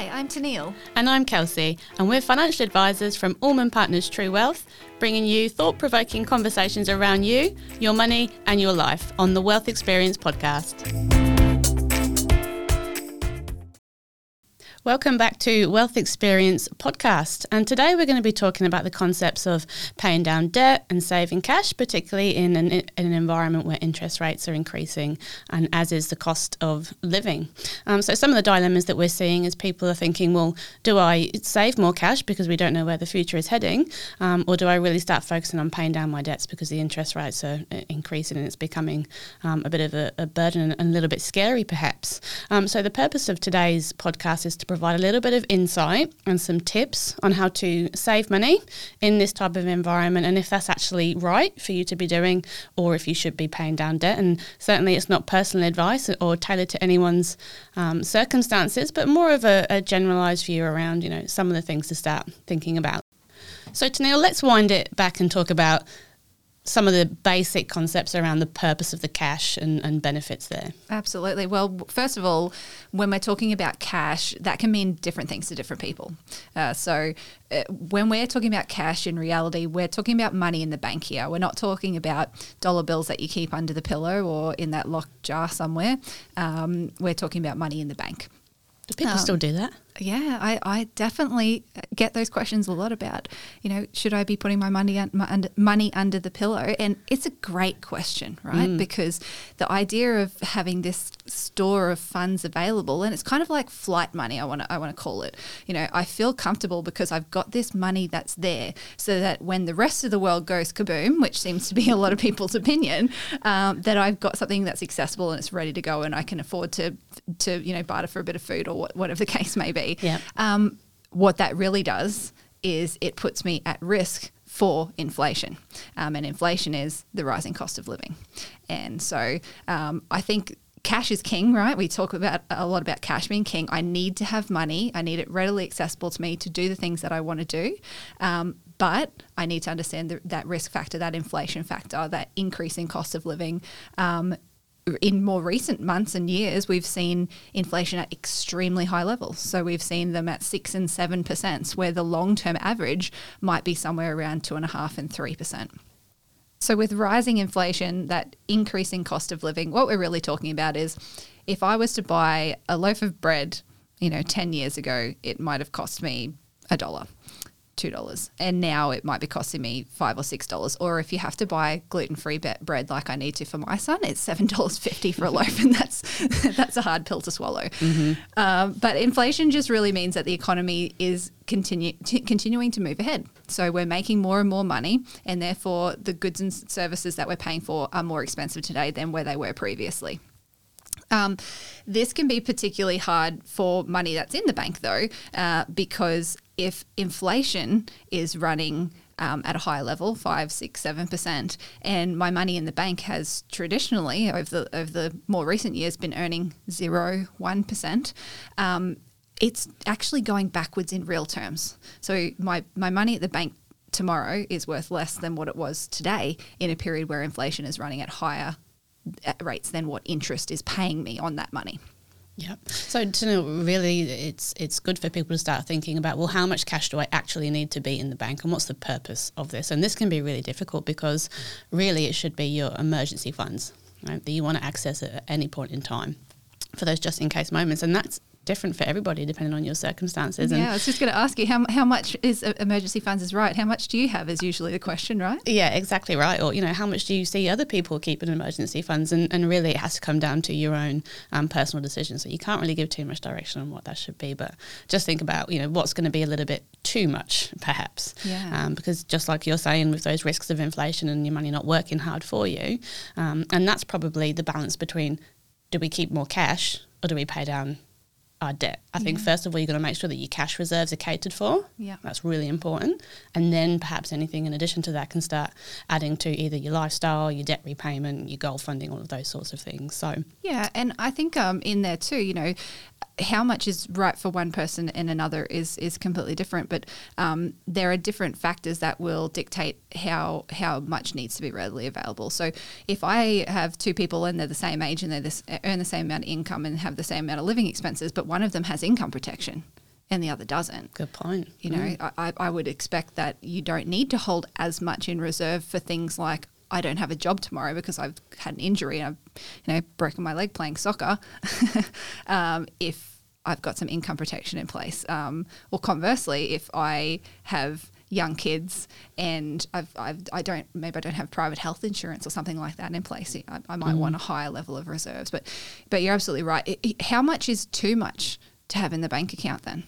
Hi, I'm Teneale. And I'm Kelsey, and we're financial advisors from Alman Partners True Wealth, bringing you thought provoking conversations around you, your money, and your life on the Wealth Experience podcast. Welcome back to Wealth Experience podcast. And today we're going to be talking about the concepts of paying down debt and saving cash, particularly in an, in an environment where interest rates are increasing and as is the cost of living. Um, so, some of the dilemmas that we're seeing is people are thinking, well, do I save more cash because we don't know where the future is heading? Um, or do I really start focusing on paying down my debts because the interest rates are uh, increasing and it's becoming um, a bit of a, a, burden and a little bit scary, perhaps? Um, so, the purpose of today's podcast is to provide a little bit of insight and some tips on how to save money in this type of environment and if that's actually right for you to be doing or if you should be paying down debt. And certainly it's not personal advice or tailored to anyone's um, circumstances, but more of a, a generalized view around, you know, some of the things to start thinking about. So, Teneale, let's wind it back and talk about some of the basic concepts around the purpose of the cash and, and, benefits there. Absolutely. Well, first of all, when we're talking about cash, that can mean different things to different people. Uh, so, uh, when we're talking about cash, in reality, we're talking about money in the bank here. We're not talking about dollar bills that you keep under the pillow or in that locked jar somewhere. Um, we're talking about money in the bank. Do people um, still do that? Yeah, I, I definitely get those questions a lot about, you know, should I be putting my money un- my under, money under the pillow? And it's a great question, right? Mm. Because the idea of having this store of funds available, and it's kind of like flight money. I want to I want to call it. You know, I feel comfortable because I've got this money that's there, so that when the rest of the world goes kaboom, which seems to be a lot of people's opinion, um, that I've got something that's accessible and it's ready to go, and I can afford to to you know barter for a bit of food or whatever the case may be. Yeah. Um, what that really does is it puts me at risk for inflation. Um, and inflation is the rising cost of living. And so um, I think cash is king, right? We talk about a lot about cash being king. I need to have money. I need it readily accessible to me to do the things that I want to do. Um, but I need to understand the, that risk factor, that inflation factor, that increasing cost of living, um, in more recent months and years, we've seen inflation at extremely high levels. So we've seen them at six and seven percent, where the long term average might be somewhere around two and a half and three percent. So with rising inflation, that increasing cost of living, what we're really talking about is if I was to buy a loaf of bread, you know, 10 years ago, it might have cost me a dollar two dollars, and now it might be costing me five or six dollars. Or if you have to buy gluten free bread like I need to for my son, it's seven dollars fifty for a loaf, and that's that's a hard pill to swallow. Mm-hmm. Um, but inflation just really means that the economy is continue t- continuing to move ahead. So we're making more and more money, and therefore the goods and services that we're paying for are more expensive today than where they were previously. Um, this can be particularly hard for money that's in the bank, though, uh, because if inflation is running um, at a higher level, five, six, seven percent, and my money in the bank has traditionally over the over the more recent years been earning zero, one percent. Um, it's actually going backwards in real terms. So my my money at the bank tomorrow is worth less than what it was today in a period where inflation is running at higher Uh, rates than what interest is paying me on that money. Yeah. So to know really it's it's good for people to start thinking about well how much cash do I actually need to be in the bank and what's the purpose of this? And this can be really difficult because really it should be your emergency funds, right? That you want to access at any point in time for those just in case moments and that's different for everybody depending on your circumstances. Yeah, I was just going to ask you how, how much is uh, emergency funds is right? How much do you have is usually the question, right? Yeah, exactly right. Or, you know, how much do you see other people keep in emergency funds? And, and really it has to come down to your own um, personal decision. So you can't really give too much direction on what that should be, but just think about, you know, what's going to be a little bit too much perhaps. Yeah. Um, because just like you're saying with those risks of inflation and your money not working hard for you, um, and that's probably the balance between do we keep more cash or do we pay down our debt. I think first of all, you're going to make sure that your cash reserves are catered for. Yeah. That's really important. And then perhaps anything in addition to that can start adding to either your lifestyle, your debt repayment, your goal funding, all of those sorts of things. So, yeah. And I think um, in there too, you know, how much is right for one person and another is is completely different. But um, there are different factors that will dictate how how much needs to be readily available. So if I have two people and they're the same age and they earn the same amount of income and have the same amount of living expenses, but one of them has income protection, and the other doesn't. Good point. You know, Mm. I, I would expect that you don't need to hold as much in reserve for things like I don't have a job tomorrow because I've had an injury and I've, you know, broken my leg playing soccer. um, if I've got some income protection in place, um, or conversely, if I have young kids and I've, I've I don't maybe I don't have private health insurance or something like that in place, I, I might want a higher level of reserves. But but you're absolutely right. It- it- how much is too much to have in the bank account then?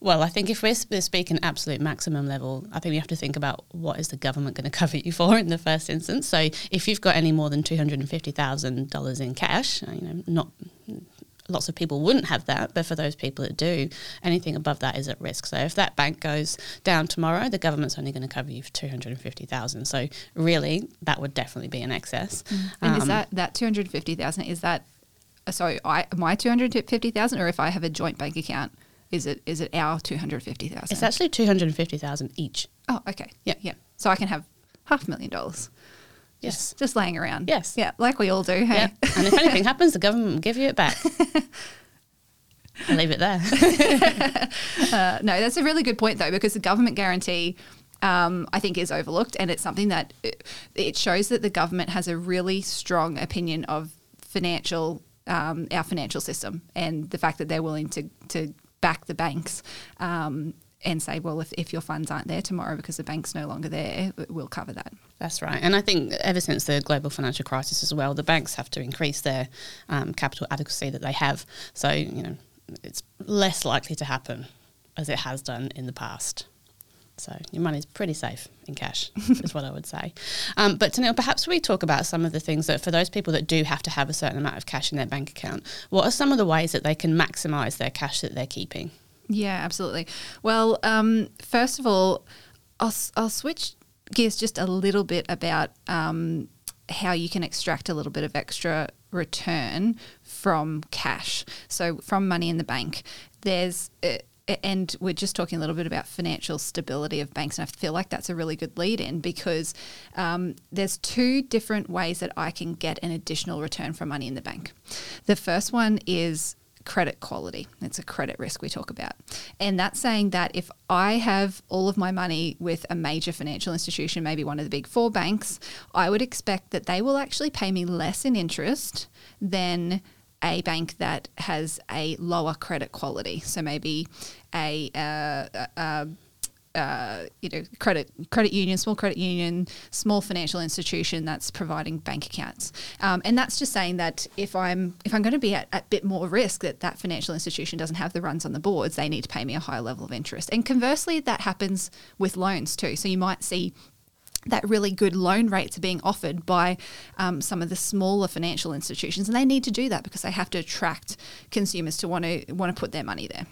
Well, I think if we're speaking absolute maximum level, I think we have to think about what is the government going to cover you for in the first instance. So if you've got any more than two hundred and fifty thousand dollars in cash, uh, you know, not lots of people wouldn't have that, but for those people that do, anything above that is at risk. So if that bank goes down tomorrow, the government's only going to cover you for two hundred and fifty thousand. So really, that would definitely be an excess. And is Um, that that two hundred fifty thousand? Is that uh, so? I my two hundred fifty thousand, or if I have a joint bank account, is it is it our two hundred fifty thousand? It's actually two hundred fifty thousand each. Oh, okay. Yeah. yeah. So I can have half a million dollars. Yes. Just, just laying around. Yes. Yeah, like we all do. Hey. Yeah. and if anything happens, the government will give you it back. I'll leave it there. Uh, no, that's a really good point though, because the government guarantee. Um, I think is overlooked, and it's something that it, it shows that the government has a really strong opinion of financial um, our financial system, and the fact that they're willing to to back the banks um, and say, well, if, if your funds aren't there tomorrow because the bank's no longer there, we'll cover that. That's right. And I think ever since the global financial crisis as well, the banks have to increase their um, capital adequacy that they have. So, you know, it's less likely to happen as it has done in the past. So your money's pretty safe in cash, is what I would say. Um, but Teneale, perhaps we talk about some of the things that for those people that do have to have a certain amount of cash in their bank account, what are some of the ways that they can maximise their cash that they're keeping? Yeah, absolutely. Well, um, first of all, I'll, I'll switch gears just a little bit about um, how you can extract a little bit of extra return from cash. So, from money in the bank, there's. Uh, and we're just talking a little bit about financial stability of banks, and I feel like that's a really good lead in because um, there's two different ways that I can get an additional return from money in the bank. The first one is credit quality. It's a credit risk we talk about. And that's saying that if I have all of my money with a major financial institution, maybe one of the big four banks, I would expect that they will actually pay me less in interest than a bank that has a lower credit quality. So maybe a, uh, uh, uh, you know, credit credit union, small credit union, small financial institution that's providing bank accounts, um, and that's just saying that if I'm if I'm going to be at a bit more risk that that financial institution doesn't have the runs on the boards, they need to pay me a higher level of interest. And conversely, that happens with loans too. So you might see that really good loan rates are being offered by um, some of the smaller financial institutions, and they need to do that because they have to attract consumers to want to want to put their money there.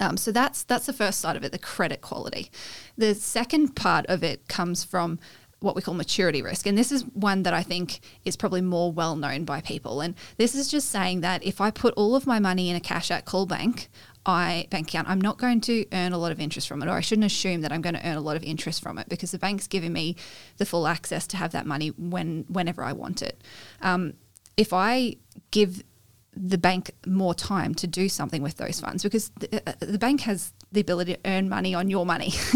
Um, so that's that's the first side of it, the credit quality. The second part of it comes from what we call maturity risk, and this is one that I think is probably more well known by people. And this is just saying that if I put all of my money in a cash at call bank, I bank account, I'm not going to earn a lot of interest from it, or I shouldn't assume that I'm going to earn a lot of interest from it because the bank's giving me the full access to have that money when whenever I want it. Um, if I give the bank more time to do something with those funds because the, uh, the bank has the ability to earn money on your money.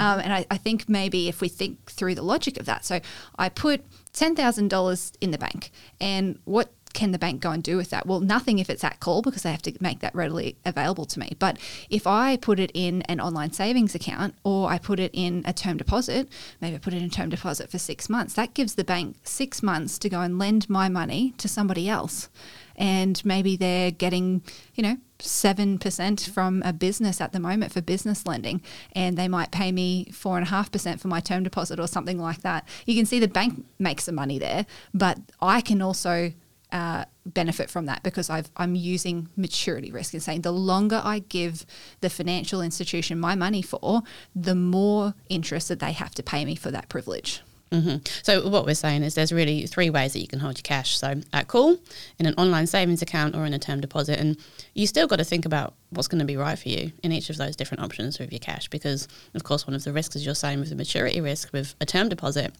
um, and I, I think maybe if we think through the logic of that, so I put $10,000 in the bank, and what can the bank go and do with that? Well, nothing if it's at call because they have to make that readily available to me. But if I put it in an online savings account or I put it in a term deposit, maybe I put it in a term deposit for six months, that gives the bank six months to go and lend my money to somebody else. And maybe they're getting, you know, 7% from a business at the moment for business lending, and they might pay me 4.5% for my term deposit or something like that. You can see the bank makes some money there, but I can also uh, benefit from that because I've, I'm using maturity risk and saying the longer I give the financial institution my money for, the more interest that they have to pay me for that privilege. hmm So what we're saying is there's really three ways that you can hold your cash. So at call, in an online savings account, or in a term deposit, and you still got to think about what's going to be right for you in each of those different options with your cash. Because of course, one of the risks, as you're saying, with the maturity risk with a term deposit.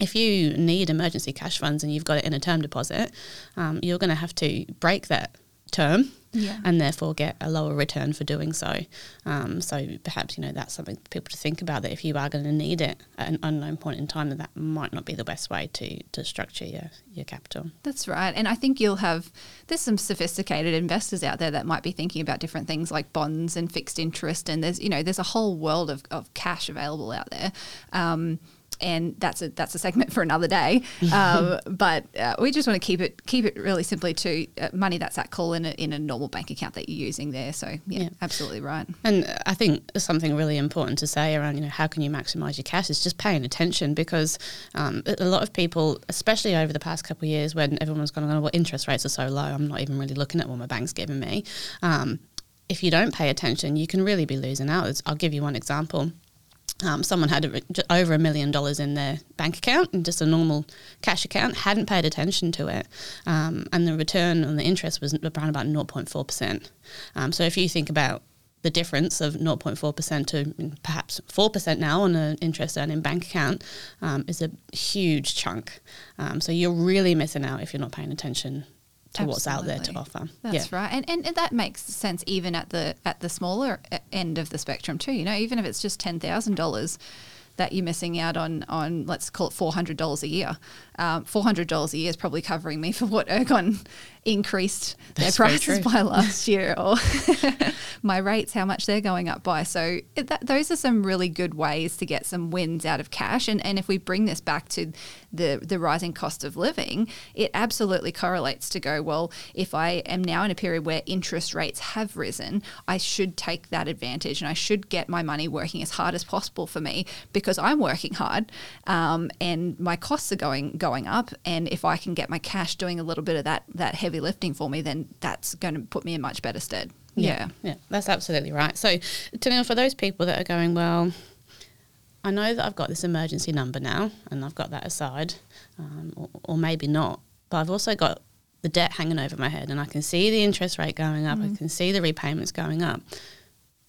If you need emergency cash funds and you've got it in a term deposit, um, you're going to have to break that term Yeah. and therefore get a lower return for doing so. Um, so perhaps you know that's something for people to think about that if you are going to need it at an unknown point in time, that that might not be the best way to to structure your your capital. That's right. And I think you'll have, there's some sophisticated investors out there that might be thinking about different things like bonds and fixed interest. And there's, you know, there's a whole world of, of cash available out there. Um, and that's a that's a segment for another day. Um, but uh, we just want to keep it keep it really simply to uh, money that's at call in a, in a normal bank account that you're using there. So yeah, Yeah. absolutely right. And I think something really important to say around, you know, how can you maximize your cash is just paying attention because um, a lot of people, especially over the past couple of years when everyone's gone, oh, well, interest rates are so low, I'm not even really looking at what my bank's giving me. Um, if you don't pay attention, you can really be losing out. I'll give you one example. Um, someone had a, over a million dollars in their bank account and just a normal cash account, hadn't paid attention to it, um, and the return on the interest was around about 0.4%. Um, so if you think about the difference of 0.4% to perhaps 4% now on an interest earning bank account um, is a huge chunk. Um, so you're really missing out if you're not paying attention to what's out there to offer. That's right, and, and and that makes sense even at the at the smaller end of the spectrum too. You know, even if it's just ten thousand dollars that you're missing out on on let's call it four hundred dollars a year. Um, four hundred dollars a year is probably covering me for what Ergon increased their That's very prices by last year, or my rates, how much they're going up by. So it, that, those are some really good ways to get some wins out of cash. And and if we bring this back to the the rising cost of living, it absolutely correlates to go well. If I am now in a period where interest rates have risen, I should take that advantage and I should get my money working as hard as possible for me because I'm working hard um, and my costs are going going up. And if I can get my cash doing a little bit of that that heavy lifting for me, then that's going to put me in much better stead. Yeah. Yeah, that's absolutely right. So, Teneale, for those people that are going, well, I know that I've got this emergency number now and I've got that aside, um, or, or maybe not, but I've also got the debt hanging over my head and I can see the interest rate going up, I can see the repayments going up.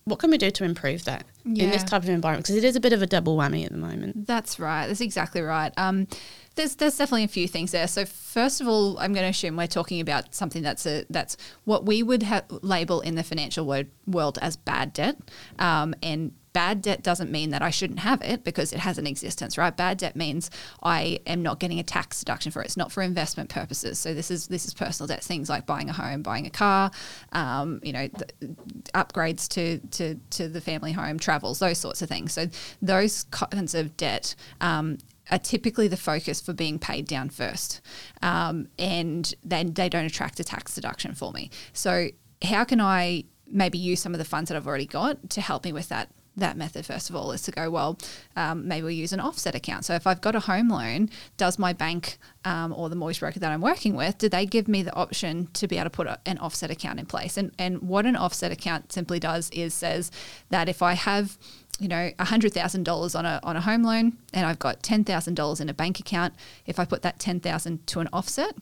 What can we do to improve that in this type of environment? Because it is a bit of a double whammy at the moment. That's right. That's exactly right. Um, there's there's definitely a few things there. So first of all, I'm going to assume we're talking about something that's a that's what we would ha- label in the financial word, world as bad debt. Um, and bad debt doesn't mean that I shouldn't have it because it has an existence, right? Bad debt means I am not getting a tax deduction for it. It's not for investment purposes. So this is this is personal debt, things like buying a home, buying a car, um, you know, upgrades to, to to the family home, travels, those sorts of things. So those kinds of debt. Um, are typically the focus for being paid down first, um, and then they don't attract a tax deduction for me. So how can I maybe use some of the funds that I've already got to help me with that that method first of all is to go well um, maybe we'll use an offset account. So if i've got a home loan does my bank um, or the mortgage broker that i'm working with do they give me the option to be able to put a, an offset account in place? And and what an offset account simply does is says that if i have you know, $100,000 on a, on a home loan and I've got $10,000 in a bank account, if I put that 10000 to an offset,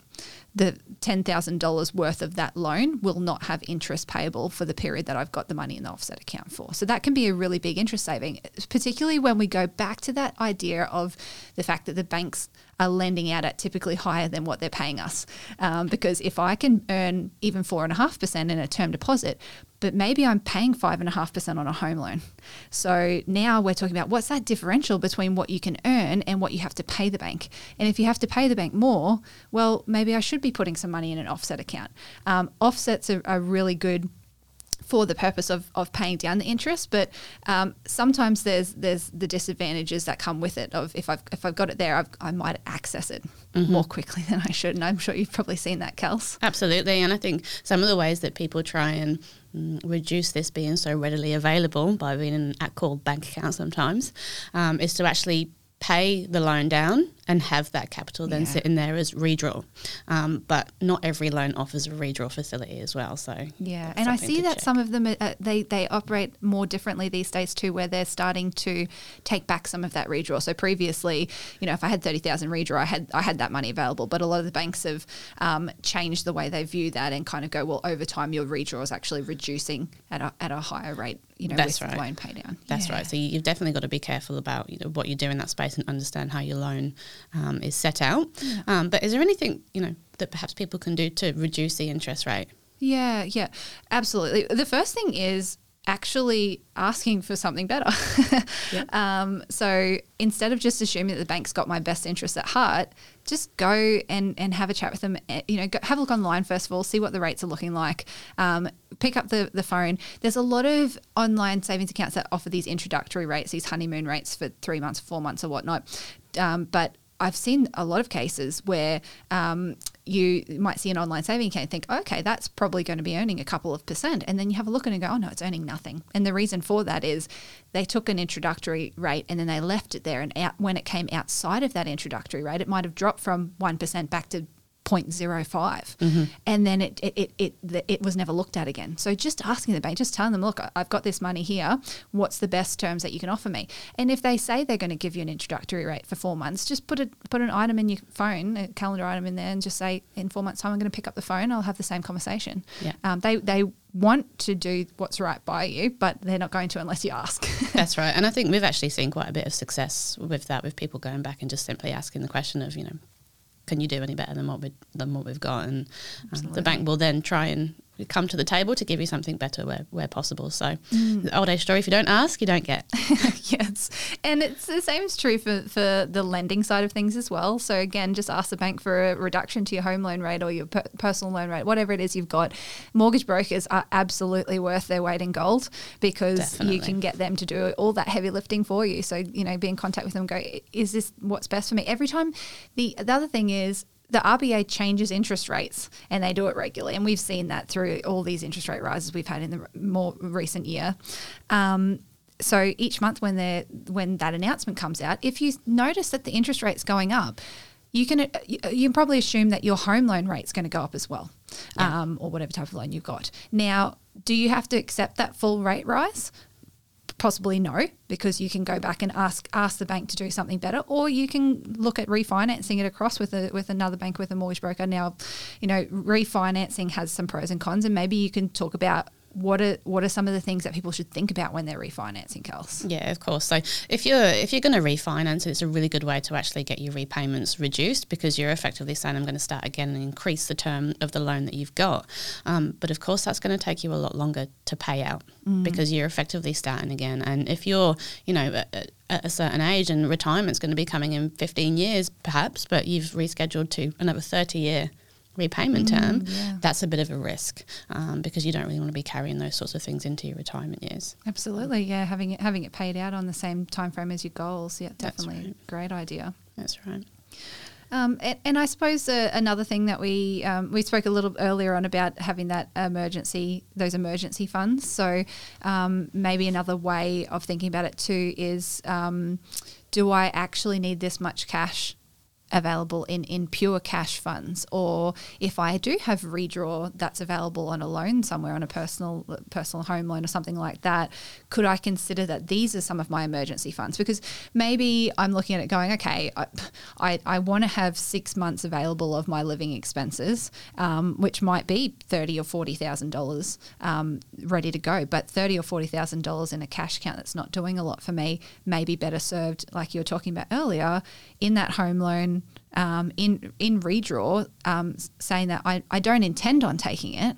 the $10,000 worth of that loan will not have interest payable for the period that I've got the money in the offset account for. So that can be a really big interest saving, particularly when we go back to that idea of the fact that the banks are lending out at typically higher than what they're paying us. Um, because if I can earn even 4.5% in a term deposit, but maybe I'm paying 5.5% on a home loan. So now we're talking about what's that differential between what you can earn and what you have to pay the bank. And if you have to pay the bank more, well, maybe I should be putting some money in an offset account. Um, offsets are, are really good for the purpose of, of paying down the interest, but um, sometimes there's there's the disadvantages that come with it. Of if I've if I've got it there, I've, I might access it more quickly than I should, and I'm sure you've probably seen that, Kels. Absolutely. And I think some of the ways that people try and mm, reduce this being so readily available by being an at call bank account sometimes um, is to actually pay the loan down and have that capital then Yeah. sit in there as redraw. Um, but not every loan offers a redraw facility as well. So Yeah, and I see that check. some of them uh, they they operate more differently these days too, where they're starting to take back some of that redraw. So previously, you know, if I had thirty thousand redraw, I had I had that money available. But a lot of the banks have um, changed the way they view that and kind of go, well, over time, your redraw is actually reducing at a at a higher rate. You know, That's with right. loan pay down. That's right. So you- you've definitely got to be careful about you know what you do in that space and understand how your loan um, is set out. Um, but is there anything you know that perhaps people can do to reduce the interest rate? Yeah, yeah, absolutely. The first thing is actually asking for something better. Yep. um, so instead of just assuming that the bank's got my best interest at heart, just go and, and have a chat with them. Eh, You know, go, have a look online first of all, see what the rates are looking like. Um, pick up the, the phone. There's a lot of online savings accounts that offer these introductory rates, these honeymoon rates for three months, four months, or whatnot. Um, but I've seen a lot of cases where um, you might see an online saving account and think, okay, that's probably going to be earning a couple of percent. And then you have a look and go, oh no, it's earning nothing. And the reason for that is they took an introductory rate and then they left it there. And out, when it came outside of that introductory rate, it might have dropped from 1% back to 0.05 and then it, it, it, it, it was never looked at again. So just asking the bank, just telling them, look, I've got this money here. What's the best terms that you can offer me? And if they say they're going to give you an introductory rate for four months, just put a put an item in your phone, a calendar item in there, and just say, in four months' time, I'm going to pick up the phone. I'll have the same conversation. Yeah. Um, they they want to do what's right by you, but they're not going to unless you ask. That's right. And I think we've actually seen quite a bit of success with that, with people going back and just simply asking the question of, you know, can you do any better than what we than what we've got? And um, the bank will then try and come to the table to give you something better where, where possible. So mm. the old age story: if you don't ask, you don't get. yes. And it's the same is true for, for the lending side of things as well. So, again, just ask the bank for a reduction to your home loan rate or your per- personal loan rate, whatever it is you've got. Mortgage brokers are absolutely worth their weight in gold because Definitely. you can get them to do all that heavy lifting for you. So, you know, be in contact with them, go, is this what's best for me? Every time, the, the other thing is, the RBA changes interest rates and they do it regularly. And we've seen that through all these interest rate rises we've had in the more recent year. Um, so each month when they when that announcement comes out, if you notice that the interest rate's going up, you can you can probably assume that your home loan rate's going to go up as well, um, or whatever type of loan you've got. Now, do you have to accept that full rate rise? Possibly no, because you can go back and ask ask the bank to do something better, or you can look at refinancing it across with a with another bank with a mortgage broker. Now, you know, refinancing has some pros and cons, and maybe you can talk about what are what are some of the things that people should think about when they're refinancing, Kels. Yeah, of course. So if you're if you're going to refinance, it's a really good way to actually get your repayments reduced because you're effectively saying I'm going to start again and increase the term of the loan that you've got. Um, but of course, that's going to take you a lot longer to pay out because you're effectively starting again. And if you're, you know, at, at a certain age and retirement's going to be coming in 15 years, perhaps, but you've rescheduled to another 30 year repayment term, yeah. that's a bit of a risk um, because you don't really want to be carrying those sorts of things into your retirement years. Absolutely, yeah. Having it having it paid out on the same time frame as your goals, yeah, definitely right. great idea. That's right. Um, and, and I suppose uh, another thing that we um, we spoke a little earlier on about having that emergency those emergency funds. So um, maybe another way of thinking about it too is, um, do I actually need this much cash? Available in, in pure cash funds or if I do have redraw that's available on a loan somewhere on a personal personal home loan or something like that could I consider that these are some of my emergency funds? Because maybe I'm looking at it going okay I, I, I want to have six months available of my living expenses um, which might be thirty or forty thousand dollars um, ready to go. But thirty or forty thousand dollars in a cash account that's not doing a lot for me may be better served like you were talking about earlier in that home loan um, in in redraw, um, saying that I, I don't intend on taking it,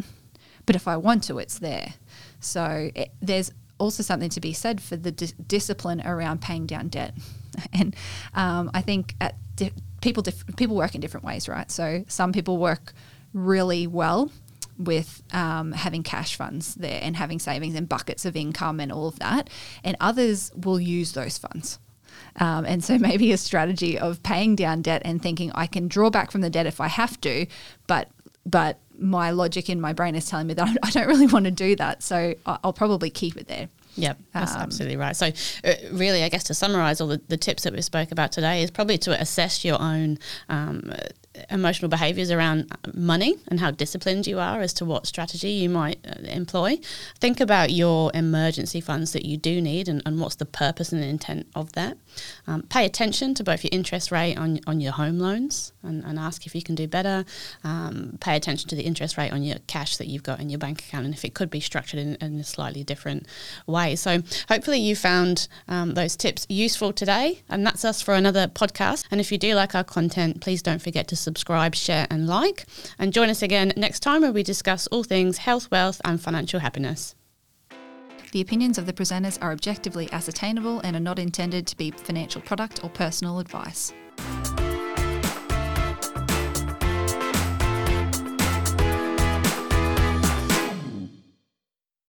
but if I want to, it's there. So it, there's also something to be said for the dis- discipline around paying down debt, and um, I think at di- people dif- people work in different ways, right? So some people work really well with um, having cash funds there and having savings and buckets of income and all of that, and others will use those funds. Um, and so maybe a strategy of paying down debt and thinking I can draw back from the debt if I have to, but but my logic in my brain is telling me that I don't really want to do that, so I'll probably keep it there. Yep, that's Um, absolutely right. So, uh, really, I guess to summarize all the, the tips that we spoke about today is probably to assess your own um, emotional behaviors around money and how disciplined you are as to what strategy you might uh, employ. Think about your emergency funds that you do need and, and what's the purpose and intent of that. Um, pay attention to both your interest rate on, on your home loans and, and ask if you can do better. Um, pay attention to the interest rate on your cash that you've got in your bank account and if it could be structured in, in a slightly different way. So, hopefully, you found um, those tips useful today. And that's us for another podcast. And if you do like our content, please don't forget to subscribe, share, and like. And join us again next time where we discuss all things health, wealth, and financial happiness. The opinions of the presenters are objectively ascertainable and are not intended to be financial product or personal advice.